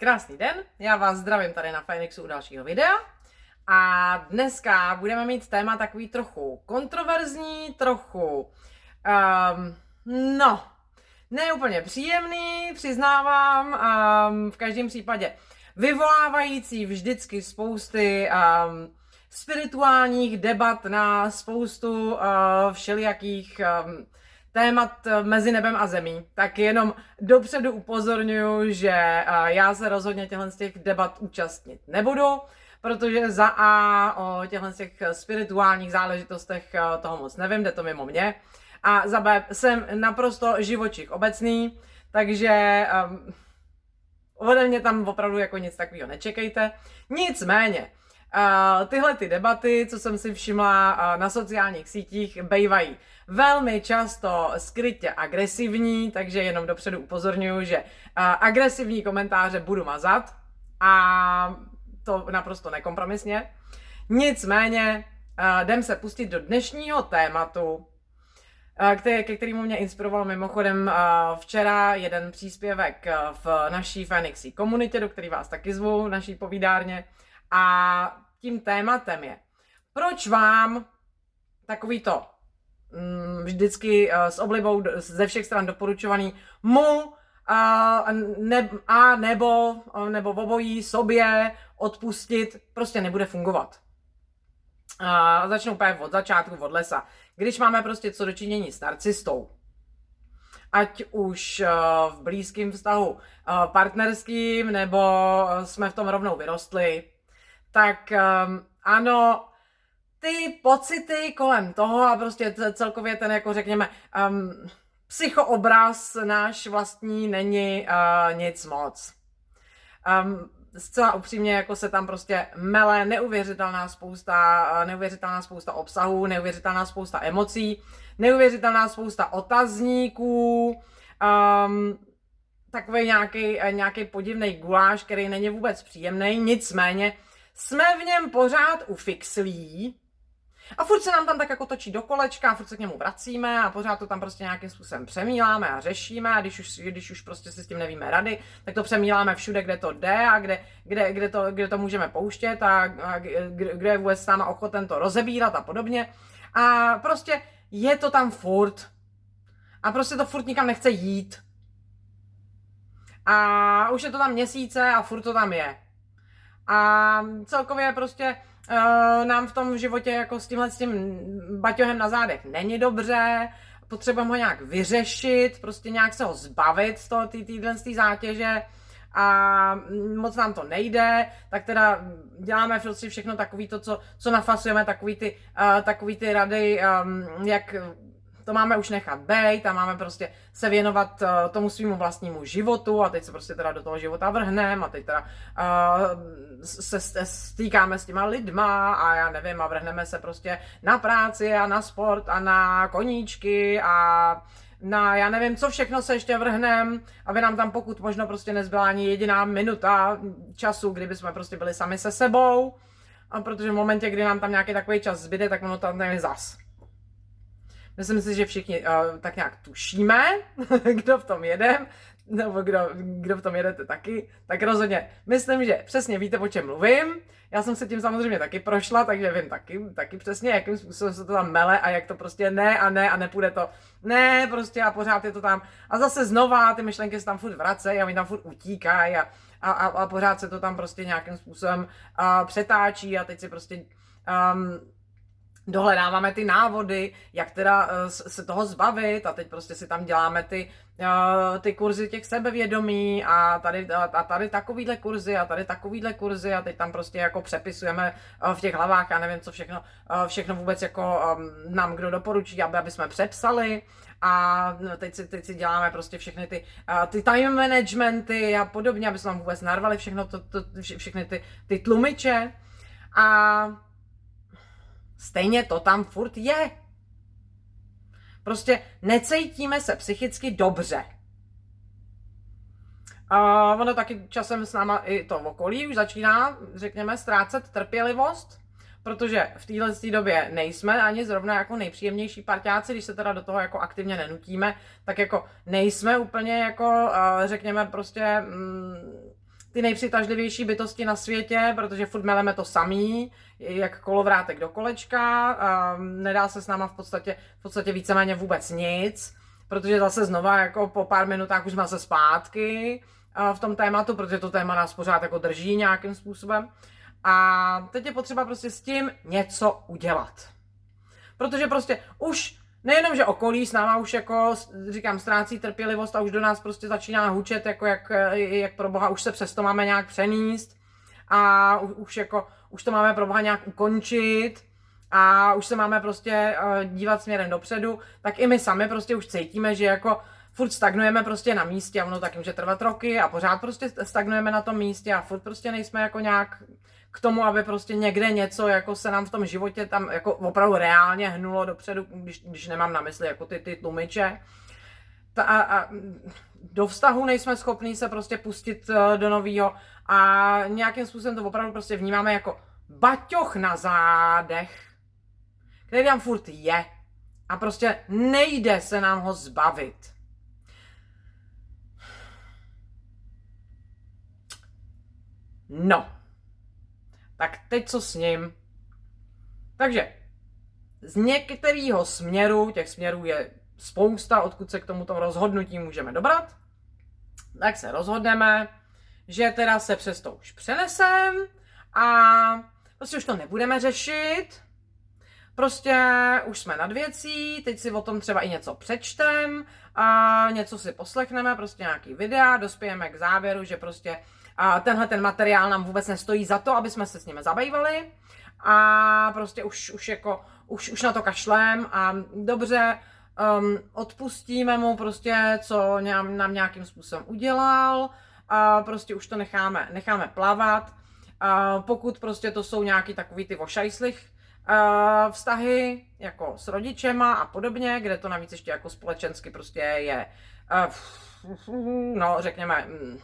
Krásný den, já vás zdravím tady na Phoenixu u dalšího videa. A dneska budeme mít téma takový trochu kontroverzní, trochu, um, no, ne úplně příjemný, přiznávám, um, v každém případě vyvolávající vždycky spousty um, spirituálních debat na spoustu uh, všelijakých um, témat eh, mezi nebem a zemí, tak jenom dopředu upozorňuji, že eh, já se rozhodně těchto z těch debat účastnit nebudu, protože za A o těchto z těch spirituálních záležitostech eh, toho moc nevím, jde to mimo mě. A za B jsem naprosto živočich obecný, takže um, ode mě tam opravdu jako nic takového nečekejte. Nicméně, tyhle ty debaty, co jsem si všimla na sociálních sítích, bývají velmi často skrytě agresivní, takže jenom dopředu upozorňuji, že agresivní komentáře budu mazat a to naprosto nekompromisně. Nicméně jdem se pustit do dnešního tématu, ke kterému mě inspiroval mimochodem včera jeden příspěvek v naší Phoenixy komunitě, do který vás taky zvu, naší povídárně. A tím tématem je, proč vám takovýto Mm, vždycky uh, s oblibou ze všech stran doporučovaný mu a, ne, a nebo, nebo obojí sobě odpustit prostě nebude fungovat. A začnu úplně od začátku, od lesa. Když máme prostě co dočinění s narcistou, ať už uh, v blízkém vztahu uh, partnerským, nebo jsme v tom rovnou vyrostli, tak um, ano, ty pocity kolem toho a prostě celkově ten, jako řekněme, um, psychoobraz náš vlastní není uh, nic moc. Um, zcela upřímně jako se tam prostě mele neuvěřitelná spousta, uh, neuvěřitelná spousta obsahů, neuvěřitelná spousta emocí, neuvěřitelná spousta otazníků, um, takový nějaký, nějaký podivný guláš, který není vůbec příjemný, nicméně jsme v něm pořád ufixlí a furt se nám tam tak jako točí do kolečka, furt se k němu vracíme a pořád to tam prostě nějakým způsobem přemíláme a řešíme a když už, když už prostě si s tím nevíme rady, tak to přemíláme všude, kde to jde a kde, kde, kde, to, kde to můžeme pouštět a, a kde, kde je vůbec sám ochoten to rozebírat a podobně. A prostě je to tam furt. A prostě to furt nikam nechce jít. A už je to tam měsíce a furt to tam je. A celkově prostě uh, nám v tom životě jako s tímhle s tím baťohem na zádech není dobře, potřebujeme ho nějak vyřešit, prostě nějak se ho zbavit z toho, týhle tý, zátěže. A moc nám to nejde, tak teda děláme prostě všechno takový to, co, co nafasujeme, takový ty, uh, takový ty rady, um, jak to máme už nechat být a máme prostě se věnovat uh, tomu svýmu vlastnímu životu a teď se prostě teda do toho života vrhneme a teď teda uh, se, se stýkáme s těma lidma a já nevím a vrhneme se prostě na práci a na sport a na koníčky a na já nevím, co všechno se ještě vrhnem, aby nám tam pokud možno prostě nezbyla ani jediná minuta času, kdyby jsme prostě byli sami se sebou. A protože v momentě, kdy nám tam nějaký takový čas zbyde, tak ono tam je zas. Myslím si, že všichni uh, tak nějak tušíme, kdo v tom jede, nebo kdo, kdo v tom jedete taky, tak rozhodně myslím, že přesně víte, o čem mluvím. Já jsem se tím samozřejmě taky prošla, takže vím taky, taky přesně, jakým způsobem se to tam mele a jak to prostě ne a ne a nepůjde to. Ne, prostě a pořád je to tam. A zase znova ty myšlenky se tam furt vracejí a mi tam furt utíkají a, a, a, a pořád se to tam prostě nějakým způsobem uh, přetáčí a teď si prostě um, dohledáváme ty návody, jak teda uh, se toho zbavit a teď prostě si tam děláme ty, uh, ty kurzy těch sebevědomí a tady, a tady takovýhle kurzy a tady takovýhle kurzy a teď tam prostě jako přepisujeme uh, v těch hlavách, já nevím, co všechno, všechno vůbec jako nám kdo doporučí, aby, aby jsme přepsali. A no, teď si, teď si děláme prostě všechny ty, ty time managementy a podobně, aby jsme nám vůbec narvali všechno to, to, vše, všechny ty, ty tlumiče. A stejně to tam furt je. Prostě necítíme se psychicky dobře. A ono taky časem s náma i to okolí už začíná, řekněme, ztrácet trpělivost, protože v téhle době nejsme ani zrovna jako nejpříjemnější parťáci, když se teda do toho jako aktivně nenutíme, tak jako nejsme úplně jako, řekněme, prostě mm, ty nejpřitažlivější bytosti na světě, protože furt meleme to samý, jak kolovrátek do kolečka, a nedá se s náma v podstatě, v podstatě víceméně vůbec nic, protože zase znova jako po pár minutách už jsme se zpátky v tom tématu, protože to téma nás pořád jako drží nějakým způsobem. A teď je potřeba prostě s tím něco udělat. Protože prostě už nejenom, že okolí s náma už jako, říkám, ztrácí trpělivost a už do nás prostě začíná hučet, jako jak, jak pro boha, už se přesto máme nějak přeníst a už jako, už to máme pro boha nějak ukončit a už se máme prostě dívat směrem dopředu, tak i my sami prostě už cítíme, že jako furt stagnujeme prostě na místě a ono tak může trvat roky a pořád prostě stagnujeme na tom místě a furt prostě nejsme jako nějak k tomu, aby prostě někde něco jako se nám v tom životě tam jako opravdu reálně hnulo dopředu, když, když nemám na mysli jako ty, ty tlumiče. Ta, a, a, do vztahu nejsme schopní se prostě pustit uh, do nového a nějakým způsobem to opravdu prostě vnímáme jako baťoch na zádech, který tam furt je a prostě nejde se nám ho zbavit. No, tak teď co s ním? Takže z některého směru, těch směrů je spousta, odkud se k tomuto rozhodnutí můžeme dobrat, tak se rozhodneme, že teda se přes to už přenesem a prostě už to nebudeme řešit, prostě už jsme nad věcí, teď si o tom třeba i něco přečtem, a něco si poslechneme, prostě nějaký videa, dospějeme k závěru, že prostě a tenhle ten materiál nám vůbec nestojí za to, aby jsme se s ním zabývali a prostě už, už jako, už, už na to kašlem a dobře, um, odpustíme mu prostě, co nám, nám nějakým způsobem udělal a prostě už to necháme, necháme plavat. A pokud prostě to jsou nějaký takový ty vošajslich vztahy, jako s rodičema a podobně, kde to navíc ještě jako společensky prostě je, no řekněme, mm,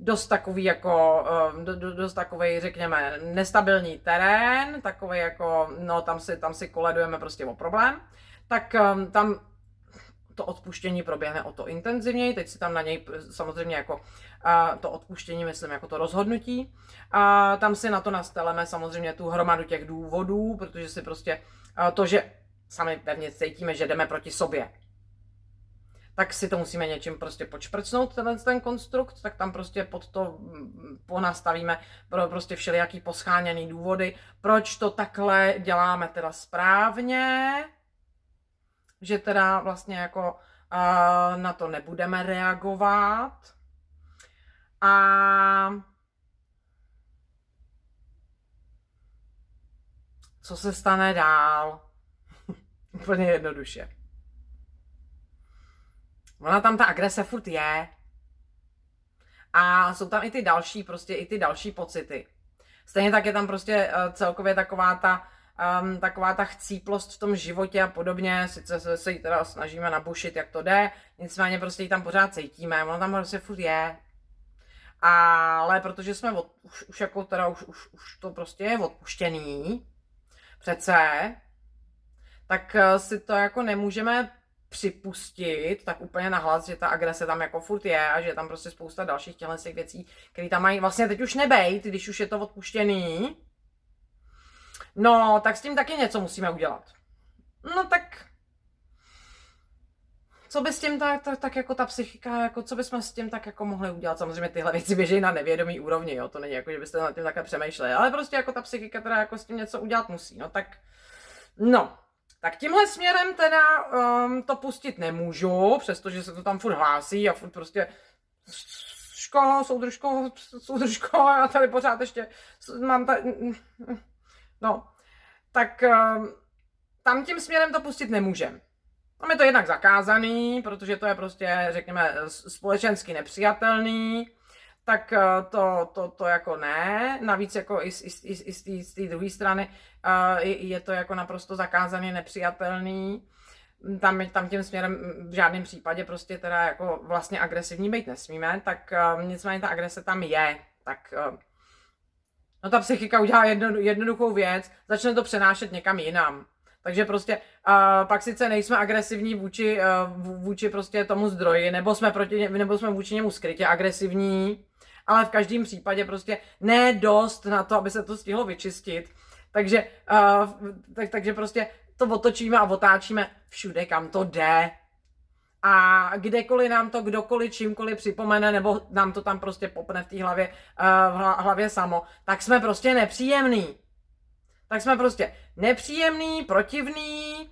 dost takový jako, eh, dost takový, řekněme, nestabilní terén, takový jako, no tam si, tam si koledujeme prostě o problém, tak ehm, tam to odpuštění proběhne o to intenzivněji, teď si tam na něj samozřejmě jako to odpuštění, myslím, jako to rozhodnutí. A tam si na to nasteleme samozřejmě tu hromadu těch důvodů, protože si prostě to, že sami pevně cítíme, že jdeme proti sobě, tak si to musíme něčím prostě počprcnout, tenhle ten konstrukt, tak tam prostě pod to mm, ponastavíme pro prostě všelijaký poscháněný důvody, proč to takhle děláme teda správně, že teda vlastně jako uh, na to nebudeme reagovat. A co se stane dál? Úplně jednoduše. Ona tam ta agrese furt je. A jsou tam i ty další, prostě i ty další pocity. Stejně tak je tam prostě uh, celkově taková ta, um, taková ta chcíplost v tom životě a podobně. Sice se, se jí teda snažíme nabušit, jak to jde, nicméně prostě ji tam pořád cítíme. Ona tam prostě furt je. Ale protože jsme od, už, už jako teda už, už, už to prostě je odpuštěný, přece, tak eh, si to jako nemůžeme připustit tak úplně nahlas, že ta agrese tam jako furt je a že je tam prostě spousta dalších těchto věcí, které tam mají vlastně teď už nebejt, když už je to odpuštěný. No, tak s tím taky něco musíme udělat. No tak co by s tím tak, tak, tak jako ta psychika, jako co bychom s tím tak jako mohli udělat? Samozřejmě tyhle věci běží na nevědomý úrovni, jo, to není jako, že byste nad tím takhle přemýšleli, ale prostě jako ta psychika teda jako s tím něco udělat musí, no tak, no, tak tímhle směrem teda um, to pustit nemůžu, přestože se to tam furt hlásí a furt prostě ško, soudržko, soudržko, já tady pořád ještě mám tady, no, tak um, tam tím směrem to pustit nemůžem. Tam je to jednak zakázaný, protože to je prostě, řekněme, společensky nepřijatelný, tak eh, to, to, to jako ne. Navíc jako i, i, i, i z té druhé strany je to jako naprosto zakázaný, nepřijatelný. Tam, tam tím směrem v žádném případě prostě teda jako vlastně agresivní být nesmíme, tak uh, nicméně ta agrese tam je. Tak uh, no ta psychika udělá jedno, jednoduchou věc, začne to přenášet někam jinam. Takže prostě uh, pak sice nejsme agresivní vůči, uh, vůči prostě tomu zdroji, nebo jsme, proti, nebo jsme vůči němu skrytě agresivní, ale v každém případě prostě ne dost na to, aby se to stihlo vyčistit. Takže, uh, tak, takže prostě to otočíme a otáčíme všude, kam to jde. A kdekoliv nám to kdokoliv čímkoliv připomene, nebo nám to tam prostě popne v té hlavě, uh, v hlavě samo, tak jsme prostě nepříjemný. Tak jsme prostě nepříjemný, protivný,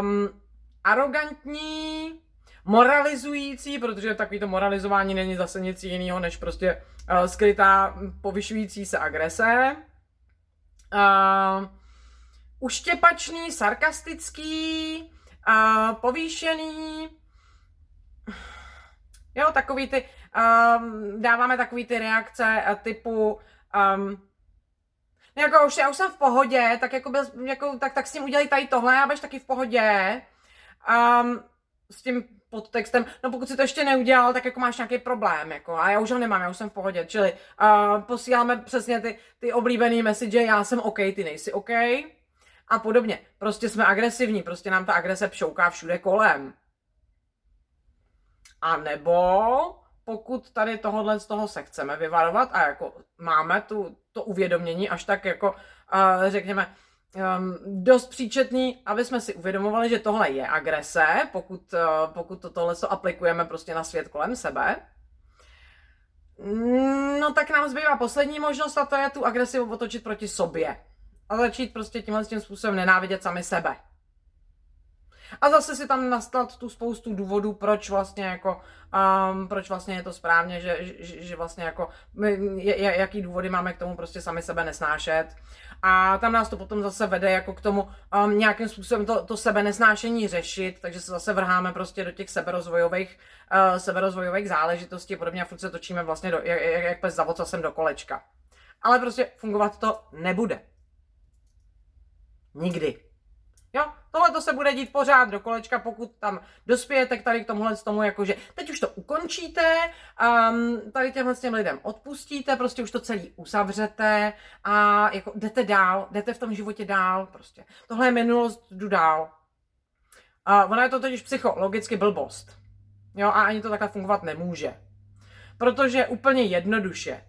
um, arrogantní, moralizující, protože takový to moralizování není zase nic jiného, než prostě uh, skrytá povyšující se agrese. Uh, uštěpačný, sarkastický, uh, povýšený, jo, takový ty, um, dáváme takový ty reakce typu, um, jako už, já už jsem v pohodě, tak jako, byl, jako tak, tak s tím udělej tady tohle a budeš taky v pohodě. Um, s tím podtextem, no pokud si to ještě neudělal, tak jako máš nějaký problém, jako, a já už ho nemám, já už jsem v pohodě, čili uh, posíláme přesně ty, ty oblíbené message, já jsem OK, ty nejsi OK, a podobně. Prostě jsme agresivní, prostě nám ta agrese pšouká všude kolem. A nebo pokud tady tohohle z toho se chceme vyvarovat a jako máme tu, to uvědomění až tak jako, uh, řekněme, um, dost příčetný, aby jsme si uvědomovali, že tohle je agrese, pokud, uh, pokud to tohle to aplikujeme prostě na svět kolem sebe. No tak nám zbývá poslední možnost a to je tu agresivu otočit proti sobě. A začít prostě tímhle tím způsobem nenávidět sami sebe. A zase si tam nastat tu spoustu důvodů, proč vlastně jako, um, proč vlastně je to správně, že, že, že vlastně jako, my, jaký důvody máme k tomu prostě sami sebe nesnášet. A tam nás to potom zase vede jako k tomu um, nějakým způsobem to, to sebe nesnášení řešit, takže se zase vrháme prostě do těch seberozvojových, uh, seberozvojových záležitostí, podobně a furt se točíme vlastně do, jak, jak, pes za vocasem do kolečka. Ale prostě fungovat to nebude. Nikdy. Jo, tohle to se bude dít pořád do kolečka, pokud tam dospějete k tady k tomuhle tomu, jakože teď už to ukončíte, um, tady těmhle s těm lidem odpustíte, prostě už to celý uzavřete a jako jdete dál, jdete v tom životě dál, prostě. Tohle je minulost, jdu dál. Uh, ona je to totiž psychologicky blbost. Jo, a ani to takhle fungovat nemůže. Protože úplně jednoduše.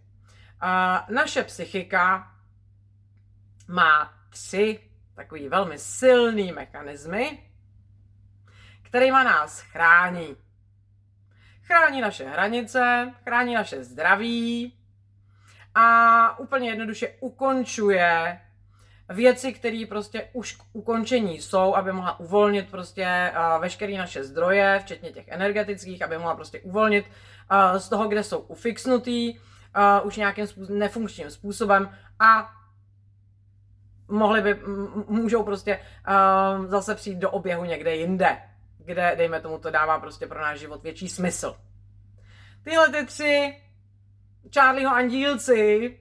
Uh, naše psychika má tři takový velmi silný mechanismy, kterýma nás chrání. Chrání naše hranice, chrání naše zdraví a úplně jednoduše ukončuje věci, které prostě už k ukončení jsou, aby mohla uvolnit prostě uh, veškeré naše zdroje, včetně těch energetických, aby mohla prostě uvolnit uh, z toho, kde jsou ufixnutý, uh, už nějakým nefunkčním způsobem a mohli by, můžou prostě uh, zase přijít do oběhu někde jinde, kde, dejme tomu, to dává prostě pro náš život větší smysl. Tyhle ty tři Charlieho andílci,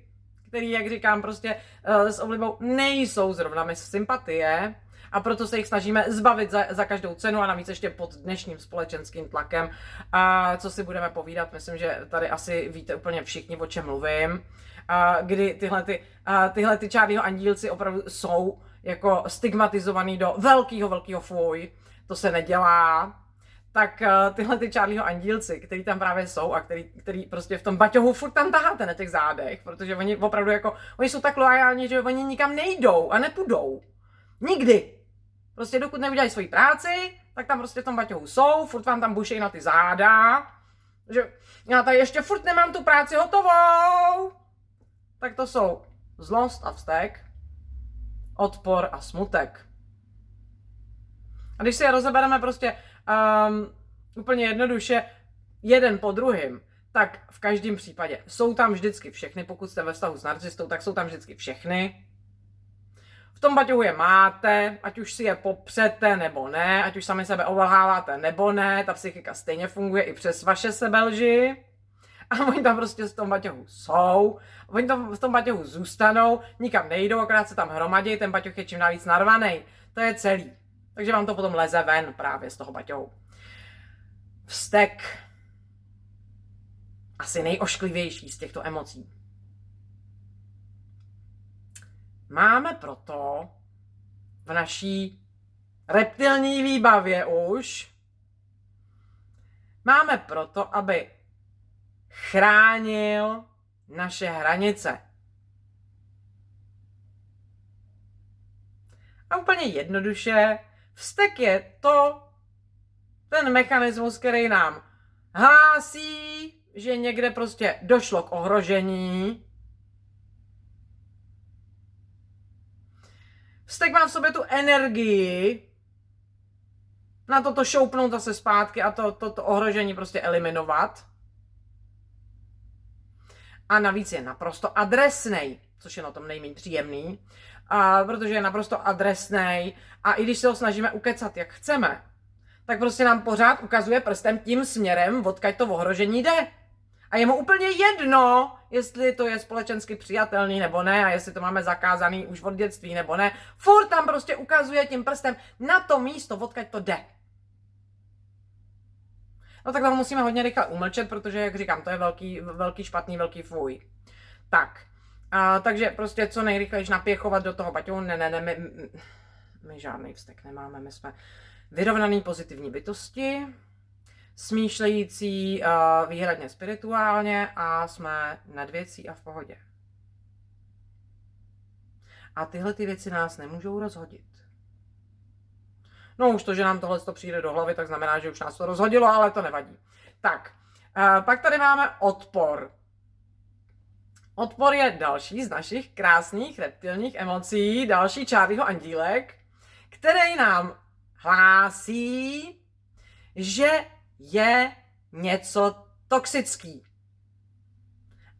který, jak říkám, prostě uh, s oblibou nejsou zrovna my sympatie, a proto se jich snažíme zbavit za, za každou cenu a navíc ještě pod dnešním společenským tlakem. A co si budeme povídat, myslím, že tady asi víte úplně všichni, o čem mluvím kdy tyhle, ty, tyhle ty čárního andílci opravdu jsou jako stigmatizovaný do velkého, velkého fuj, to se nedělá, tak tyhle ty čárního andílci, který tam právě jsou a který, který prostě v tom baťohu furt tam taháte na těch zádech, protože oni opravdu jako, oni jsou tak loajální, že oni nikam nejdou a nepůjdou. Nikdy. Prostě dokud neudělají svoji práci, tak tam prostě v tom baťohu jsou, furt vám tam bušejí na ty záda, že já tady ještě furt nemám tu práci hotovou tak to jsou zlost a vztek, odpor a smutek. A když si je rozebereme prostě um, úplně jednoduše jeden po druhým, tak v každém případě jsou tam vždycky všechny, pokud jste ve vztahu s narcistou, tak jsou tam vždycky všechny. V tom baťohu je máte, ať už si je popřete nebo ne, ať už sami sebe ovalháváte nebo ne, ta psychika stejně funguje i přes vaše sebelži a oni tam prostě v tom baťohu jsou, oni tam v tom baťohu zůstanou, nikam nejdou, akorát se tam hromadí, ten baťoh je čím navíc narvaný. To je celý. Takže vám to potom leze ven právě z toho baťohu. Vztek. Asi nejošklivější z těchto emocí. Máme proto v naší reptilní výbavě už, máme proto, aby chránil naše hranice. A úplně jednoduše, vztek je to, ten mechanismus, který nám hlásí, že někde prostě došlo k ohrožení. Vztek má v sobě tu energii na to to šoupnout zase zpátky a to, to, to ohrožení prostě eliminovat. A navíc je naprosto adresný, což je na tom nejméně příjemný, a protože je naprosto adresný a i když se ho snažíme ukecat, jak chceme, tak prostě nám pořád ukazuje prstem tím směrem, odkaď to ohrožení jde. A je mu úplně jedno, jestli to je společensky přijatelný nebo ne a jestli to máme zakázaný už od dětství nebo ne. Furt tam prostě ukazuje tím prstem na to místo, odkaď to jde. No tak toho musíme hodně rychle umlčet, protože, jak říkám, to je velký, velký špatný, velký fuj. Tak, a, takže prostě co nejrychlejš napěchovat do toho baťohu. Ne, ne, ne, my, my žádný vztek nemáme, my jsme vyrovnaný pozitivní bytosti, smýšlející uh, výhradně spirituálně a jsme nad věcí a v pohodě. A tyhle ty věci nás nemůžou rozhodit. No už to, že nám tohle to přijde do hlavy, tak znamená, že už nás to rozhodilo, ale to nevadí. Tak, uh, pak tady máme odpor. Odpor je další z našich krásných reptilních emocí, další Charlieho andílek, který nám hlásí, že je něco toxický.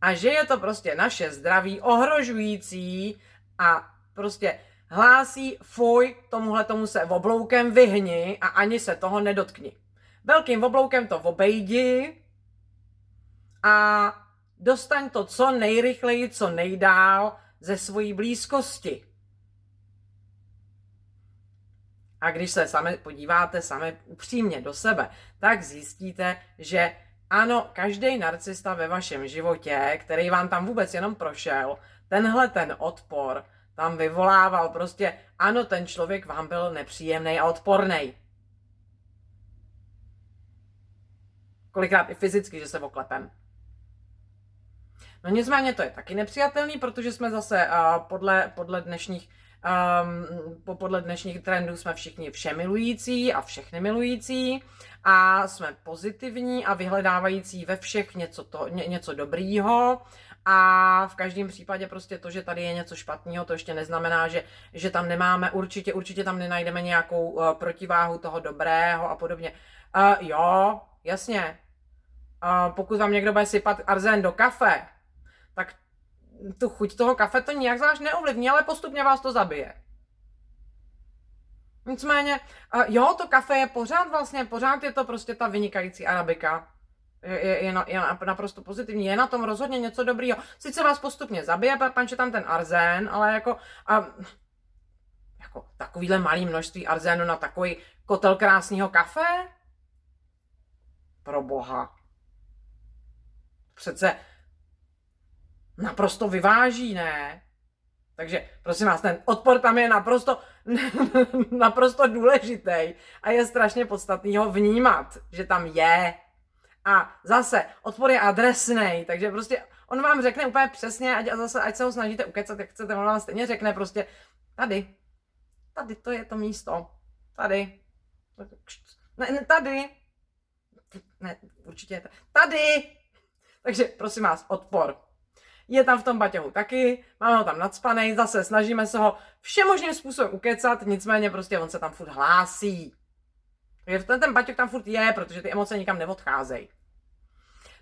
A že je to prostě naše zdraví ohrožující a prostě hlásí fuj, tomuhle tomu se obloukem vyhni a ani se toho nedotkni. Velkým obloukem to obejdi a dostaň to co nejrychleji, co nejdál ze svojí blízkosti. A když se sami podíváte sami upřímně do sebe, tak zjistíte, že ano, každý narcista ve vašem životě, který vám tam vůbec jenom prošel, tenhle ten odpor tam vyvolával prostě, ano, ten člověk vám byl nepříjemný a odporný. Kolikrát i fyzicky, že se oklepem. No nicméně to je taky nepřijatelný, protože jsme zase uh, podle, podle dnešních Um, podle dnešních trendů jsme všichni všemilující a všechny milující a jsme pozitivní a vyhledávající ve všech něco, to, ně, něco dobrýho a v každém případě prostě to, že tady je něco špatného, to ještě neznamená, že, že tam nemáme, určitě, určitě tam nenajdeme nějakou uh, protiváhu toho dobrého a podobně. Uh, jo, jasně. Uh, pokud vám někdo bude sypat arzén do kafe, tak tu chuť toho kafe to nijak zvlášť neovlivní, ale postupně vás to zabije. Nicméně, uh, jo, to kafe je pořád vlastně, pořád je to prostě ta vynikající arabika. Je, je, na, je naprosto pozitivní, je na tom rozhodně něco dobrýho. Sice vás postupně zabije, panče tam ten arzén, ale jako, a, jako takovýhle malý množství arzénu na takový kotel krásného kafe? Pro boha. Přece naprosto vyváží, ne? Takže prosím vás, ten odpor tam je naprosto, naprosto důležitý a je strašně podstatný ho vnímat, že tam je. A zase, odpor je adresný, takže prostě on vám řekne úplně přesně, ať, a zase, ať se ho snažíte ukecat, jak chcete, on vám stejně řekne prostě, tady, tady to je to místo, tady, ne, ne tady, ne, určitě, tady, takže prosím vás, odpor. Je tam v tom baťohu taky, máme ho tam nadspaný, zase snažíme se ho všemožným způsobem ukecat, nicméně prostě on se tam furt hlásí. Takže ten, ten baťok tam furt je, protože ty emoce nikam neodcházejí.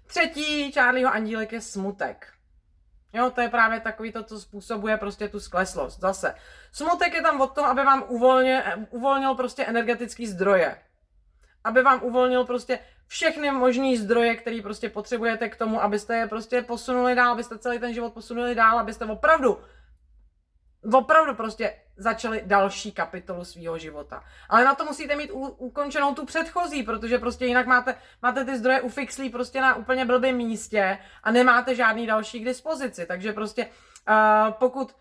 Třetí Charlieho andílek je smutek. Jo, to je právě takový to, co způsobuje prostě tu skleslost. Zase, smutek je tam od toho, aby vám uvolnil, uvolnil prostě energetický zdroje. Aby vám uvolnil prostě všechny možné zdroje, které prostě potřebujete k tomu, abyste je prostě posunuli dál, abyste celý ten život posunuli dál, abyste opravdu, opravdu prostě začali další kapitolu svého života. Ale na to musíte mít u, ukončenou tu předchozí, protože prostě jinak máte, máte ty zdroje ufixlí prostě na úplně blbém místě a nemáte žádný další k dispozici. Takže prostě uh, pokud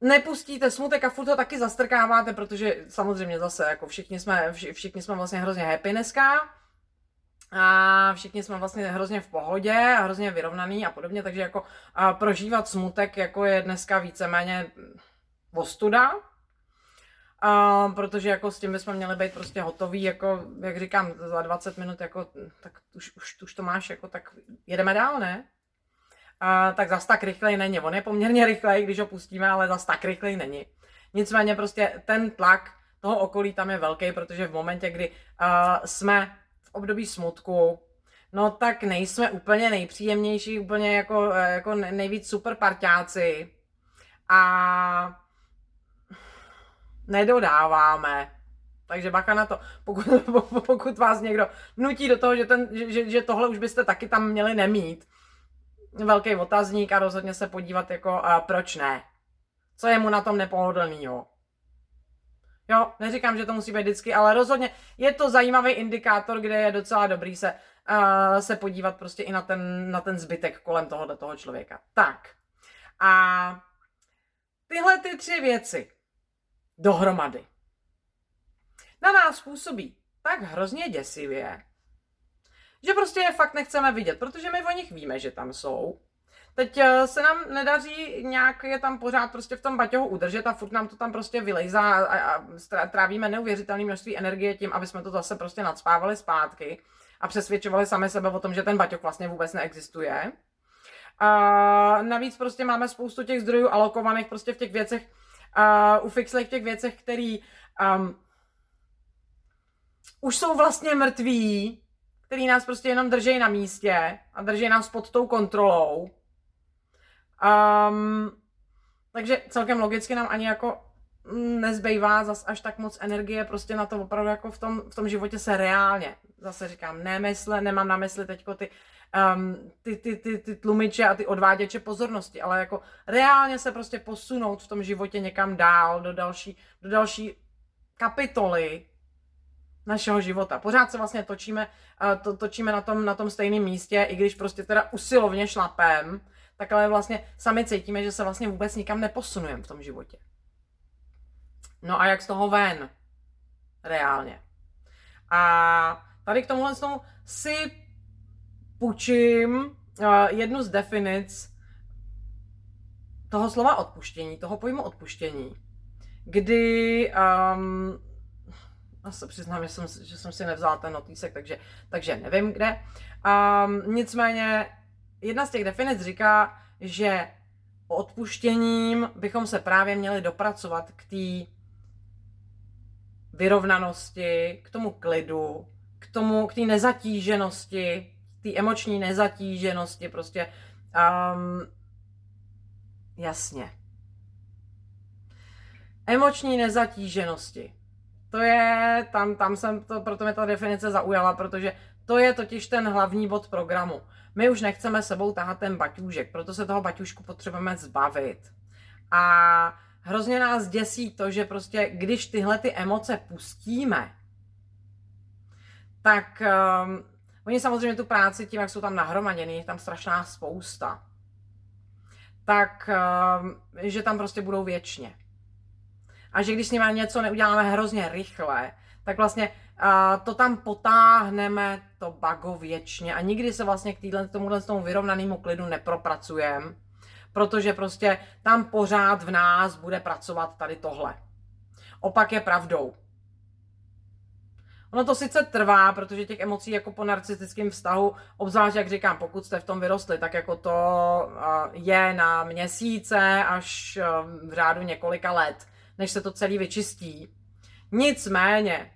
nepustíte smutek a furt to taky zastrkáváte, protože samozřejmě zase jako všichni jsme, všichni jsme vlastně hrozně happy dneska, a všichni jsme vlastně hrozně v pohodě, hrozně vyrovnaný a podobně, takže jako a prožívat smutek jako je dneska víceméně ostuda, a, protože jako s tím bychom měli být prostě hotový, jako, jak říkám, za 20 minut, jako, tak už, už, už to máš, jako, tak jedeme dál, ne? A, tak zas tak rychlej není. On je poměrně rychlej, když ho pustíme, ale zas tak rychlej není. Nicméně prostě ten tlak toho okolí tam je velký, protože v momentě, kdy uh, jsme v období smutku, no tak nejsme úplně nejpříjemnější, úplně jako, jako nejvíc super parťáci. A nedodáváme. Takže bacha na to, pokud, pokud vás někdo nutí do toho, že, ten, že, že tohle už byste taky tam měli nemít, velký otazník a rozhodně se podívat jako uh, proč ne. Co je mu na tom nepohodlnýho. Jo, neříkám, že to musí být vždycky, ale rozhodně je to zajímavý indikátor, kde je docela dobrý se, uh, se podívat prostě i na ten, na ten zbytek kolem tohohle toho člověka. Tak. A tyhle ty tři věci dohromady. Na nás působí tak hrozně děsivě, že prostě je fakt nechceme vidět, protože my o nich víme, že tam jsou. Teď eh, se nám nedaří nějak je tam pořád prostě v tom baťohu udržet a furt nám to tam prostě vylejzá a, a trávíme neuvěřitelné množství energie tím, aby jsme to zase prostě nadspávali zpátky a přesvědčovali sami sebe o tom, že ten baťoh vlastně vůbec neexistuje. A navíc prostě máme spoustu těch zdrojů alokovaných prostě v těch věcech, uh, ufixlých v těch věcech, který um, už jsou vlastně mrtví, který nás prostě jenom drží na místě a drží nás pod tou kontrolou. Um, takže celkem logicky nám ani jako nezbývá zas až tak moc energie prostě na to opravdu jako v tom, v tom životě se reálně, zase říkám, nemysle, nemám na mysli teďko ty, um, ty, ty, ty, ty tlumiče a ty odváděče pozornosti, ale jako reálně se prostě posunout v tom životě někam dál, do další, do další kapitoly našeho života. Pořád se vlastně točíme, uh, to, točíme na tom, na tom stejném místě, i když prostě teda usilovně šlapem, tak ale vlastně sami cítíme, že se vlastně vůbec nikam neposunujeme v tom životě. No a jak z toho ven? Reálně. A tady k tomuhle tomu si půjčím uh, jednu z definic toho slova odpuštění, toho pojmu odpuštění, kdy um, já se přiznám, že jsem, že jsem si nevzala ten notýsek, takže, takže nevím kde. Um, nicméně jedna z těch definic říká, že odpuštěním bychom se právě měli dopracovat k té vyrovnanosti, k tomu klidu, k tomu, k té nezatíženosti, té emoční nezatíženosti, prostě um, jasně. Emoční nezatíženosti. To je, tam, tam jsem to, proto mě ta definice zaujala, protože to je totiž ten hlavní bod programu. My už nechceme sebou tahat ten baťůžek, proto se toho baťušku potřebujeme zbavit. A hrozně nás děsí to, že prostě když tyhle ty emoce pustíme, tak um, oni samozřejmě tu práci tím, jak jsou tam nahromaděný, je tam strašná spousta, tak um, že tam prostě budou věčně. A že když s nimi něco neuděláme hrozně rychle, tak vlastně to tam potáhneme to bago věčně a nikdy se vlastně k tomuhle tomu vyrovnanému klidu nepropracujeme, protože prostě tam pořád v nás bude pracovat tady tohle. Opak je pravdou. Ono to sice trvá, protože těch emocí jako po narcistickém vztahu, obzvlášť jak říkám, pokud jste v tom vyrostli, tak jako to je na měsíce až v řádu několika let, než se to celý vyčistí. Nicméně,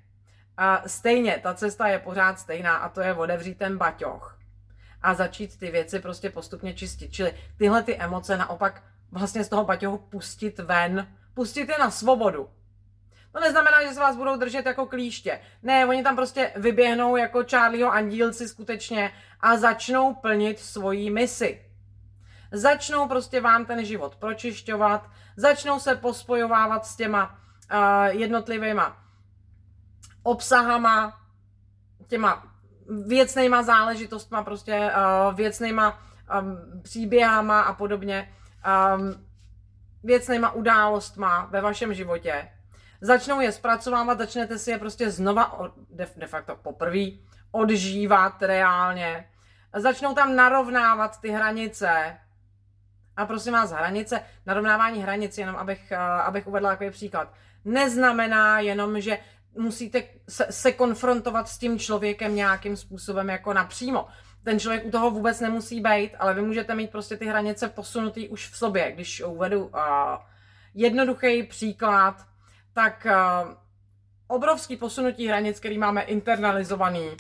stejně, ta cesta je pořád stejná a to je odevřít ten baťoch a začít ty věci prostě postupně čistit. Čili tyhle ty emoce naopak vlastně z toho baťohu pustit ven, pustit je na svobodu. To neznamená, že se vás budou držet jako klíště. Ne, oni tam prostě vyběhnou jako Charlieho andílci skutečně a začnou plnit svoji misi. Začnou prostě vám ten život pročišťovat, začnou se pospojovávat s těma uh, jednotlivýma obsahama, těma věcnýma záležitostma, prostě uh, věcnýma um, příběhama a podobně, um, věcnýma událostma ve vašem životě. Začnou je zpracovávat, začnete si je prostě znova, de, de facto poprvé, odžívat reálně. Začnou tam narovnávat ty hranice. A prosím vás, hranice, narovnávání hranic, jenom abych, eh, abych uvedla takový příklad, neznamená jenom, že musíte se, se konfrontovat s tím člověkem nějakým způsobem jako napřímo. Ten člověk u toho vůbec nemusí být, ale vy můžete mít prostě ty hranice posunutý už v sobě. Když uvedu uh, jednoduchý příklad, tak uh, obrovský posunutí hranic, který máme internalizovaný, uh,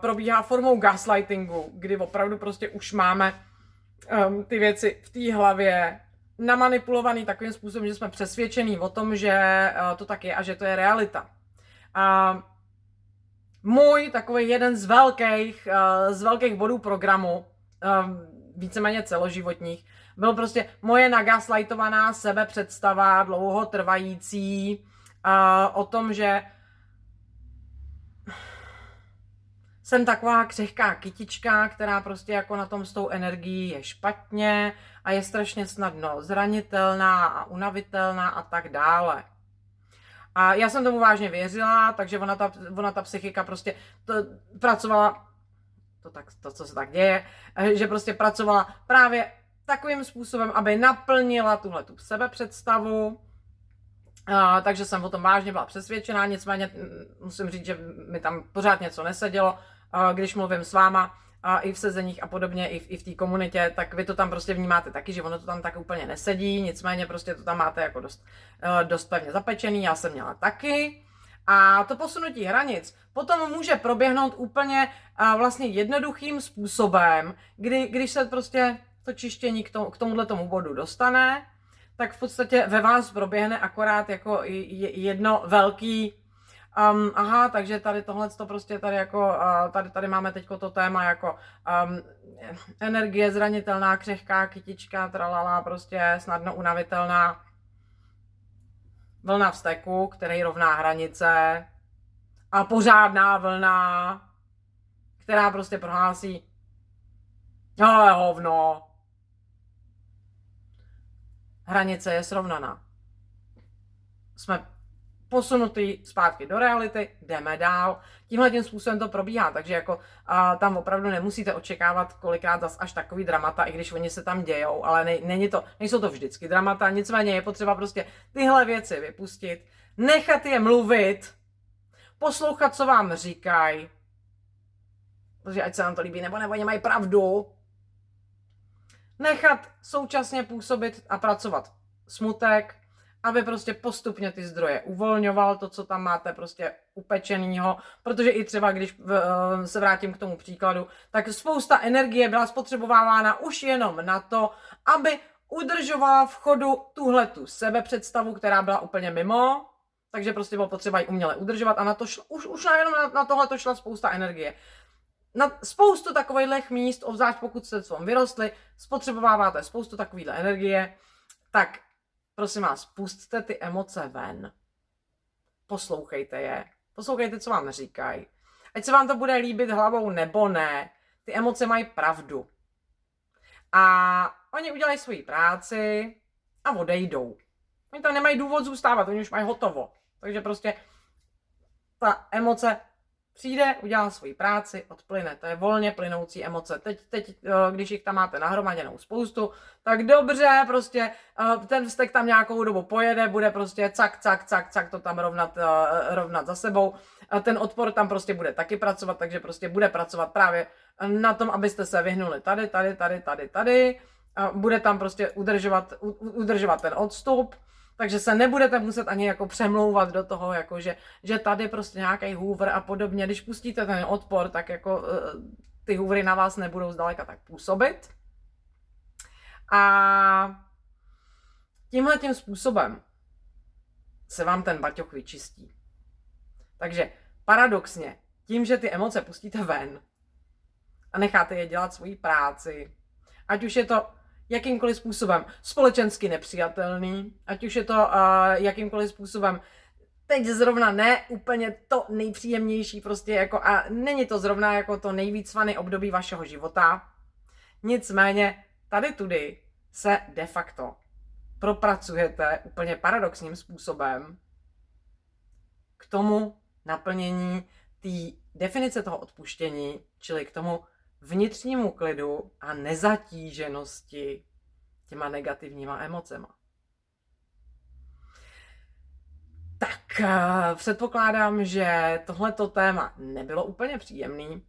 probíhá formou gaslightingu, kdy opravdu prostě už máme um, ty věci v té hlavě namanipulovaný takovým způsobem, že jsme přesvědčení o tom, že uh, to tak je a že to je realita. Uh, můj takový jeden z velkých, z velkých bodů programu, um, víceméně celoživotních, byl prostě moje nagaslightovaná sebepředstava, dlouhotrvající, uh, o tom, že jsem taková křehká kytička, která prostě jako na tom s tou energií je špatně a je strašně snadno zranitelná a unavitelná a tak dále. A já jsem tomu vážně věřila, takže ona ta, ona ta psychika prostě to, pracovala, to, tak, to, co se tak děje, že prostě pracovala právě takovým způsobem, aby naplnila tuhle tu sebepředstavu, a, takže jsem o tom vážně byla přesvědčená, nicméně musím říct, že mi tam pořád něco nesedělo, a, když mluvím s váma, a i v sezeních a podobně, i v, i v té komunitě, tak vy to tam prostě vnímáte taky, že ono to tam tak úplně nesedí, nicméně prostě to tam máte jako dost, dost pevně zapečený, já jsem měla taky. A to posunutí hranic potom může proběhnout úplně vlastně jednoduchým způsobem, kdy, když se prostě to čištění k, tomu, k tomuhle tomu bodu dostane, tak v podstatě ve vás proběhne akorát jako jedno velký Um, aha, takže tady tohle to prostě tady jako, uh, tady, tady máme teď to téma jako um, energie zranitelná, křehká, kytička, tralala, prostě snadno unavitelná vlna vzteku, který rovná hranice a pořádná vlna, která prostě prohlásí ale hovno, hranice je srovnaná. Jsme posunutý zpátky do reality, jdeme dál. Tímhle tím způsobem to probíhá, takže jako a, tam opravdu nemusíte očekávat kolikrát zas až takový dramata, i když oni se tam dějou, ale ne, není to, nejsou to vždycky dramata, nicméně je potřeba prostě tyhle věci vypustit, nechat je mluvit, poslouchat, co vám říkají, protože ať se nám to líbí, nebo nebo oni mají pravdu, nechat současně působit a pracovat smutek, aby prostě postupně ty zdroje uvolňoval, to, co tam máte prostě upečenýho, protože i třeba, když uh, se vrátím k tomu příkladu, tak spousta energie byla spotřebovávána už jenom na to, aby udržovala v chodu tuhle tu sebepředstavu, která byla úplně mimo, takže prostě bylo potřeba ji uměle udržovat a na to šlo, už, už jenom na, na tohle to šla spousta energie. Na spoustu takových míst, obzvlášť pokud jste v vyrostli, spotřebováváte spoustu takovýhle energie, tak prosím vás, pustte ty emoce ven. Poslouchejte je. Poslouchejte, co vám říkají. Ať se vám to bude líbit hlavou nebo ne, ty emoce mají pravdu. A oni udělají svoji práci a odejdou. Oni tam nemají důvod zůstávat, oni už mají hotovo. Takže prostě ta emoce přijde, udělá svoji práci, odplyne. To je volně plynoucí emoce. Teď, teď eh, když jich tam máte nahromaděnou spoustu, tak dobře, prostě eh, ten vztek tam nějakou dobu pojede, bude prostě cak, cak, cak, cak to tam rovnat, eh, rovnat za sebou. Ten odpor tam prostě bude taky pracovat, takže prostě bude pracovat právě na tom, abyste se vyhnuli tady, tady, tady, tady, tady. Bude tam prostě udržovat, udržovat ten odstup takže se nebudete muset ani jako přemlouvat do toho, jako že, že tady prostě nějaký hůvr a podobně. Když pustíte ten odpor, tak jako uh, ty hůvry na vás nebudou zdaleka tak působit. A tímhle tím způsobem se vám ten baťoch vyčistí. Takže paradoxně, tím, že ty emoce pustíte ven a necháte je dělat svoji práci, ať už je to jakýmkoliv způsobem společensky nepřijatelný, ať už je to uh, jakýmkoliv způsobem teď zrovna ne úplně to nejpříjemnější prostě jako a není to zrovna jako to nejvíc faný období vašeho života. Nicméně tady tudy se de facto propracujete úplně paradoxním způsobem k tomu naplnění té definice toho odpuštění, čili k tomu vnitřnímu klidu a nezatíženosti těma negativníma emocema. Tak uh, předpokládám, že tohleto téma nebylo úplně příjemný. Um,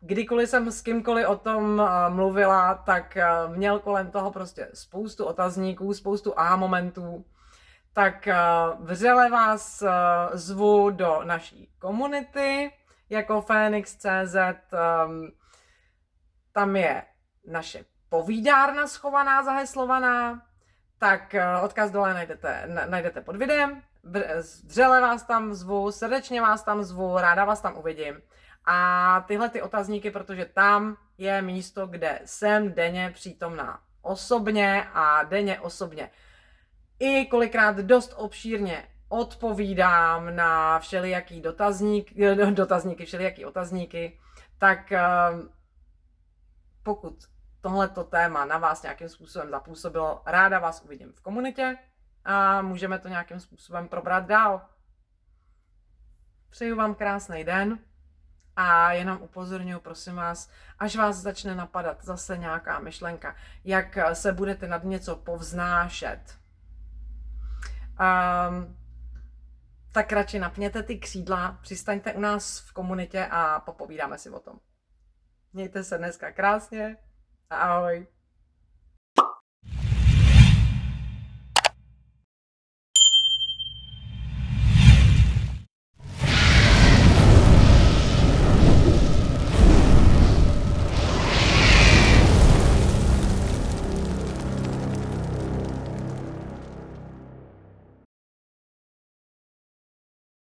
kdykoliv jsem s kýmkoliv o tom uh, mluvila, tak uh, měl kolem toho prostě spoustu otazníků, spoustu a momentů. Tak vřele vás zvu do naší komunity jako Phoenix.cz. Um, tam je naše povídárna schovaná, zaheslovaná, tak eh, odkaz dole najdete, najdete pod videem. Vřele vás tam zvu, srdečně vás tam zvu, ráda vás tam uvidím. A tyhle ty otazníky, protože tam je místo, kde jsem denně přítomná osobně a denně osobně. I kolikrát dost obšírně odpovídám na všelijaký dotazník, dotazníky, všelijaký otazníky, tak eh, pokud tohleto téma na vás nějakým způsobem zapůsobilo, ráda vás uvidím v komunitě a můžeme to nějakým způsobem probrat dál. Přeju vám krásný den a jenom upozorňuji, prosím vás, až vás začne napadat zase nějaká myšlenka, jak se budete nad něco povznášet, um, tak radši napněte ty křídla, přistaňte u nás v komunitě a popovídáme si o tom. Mějte se dneska krásně. Ahoj.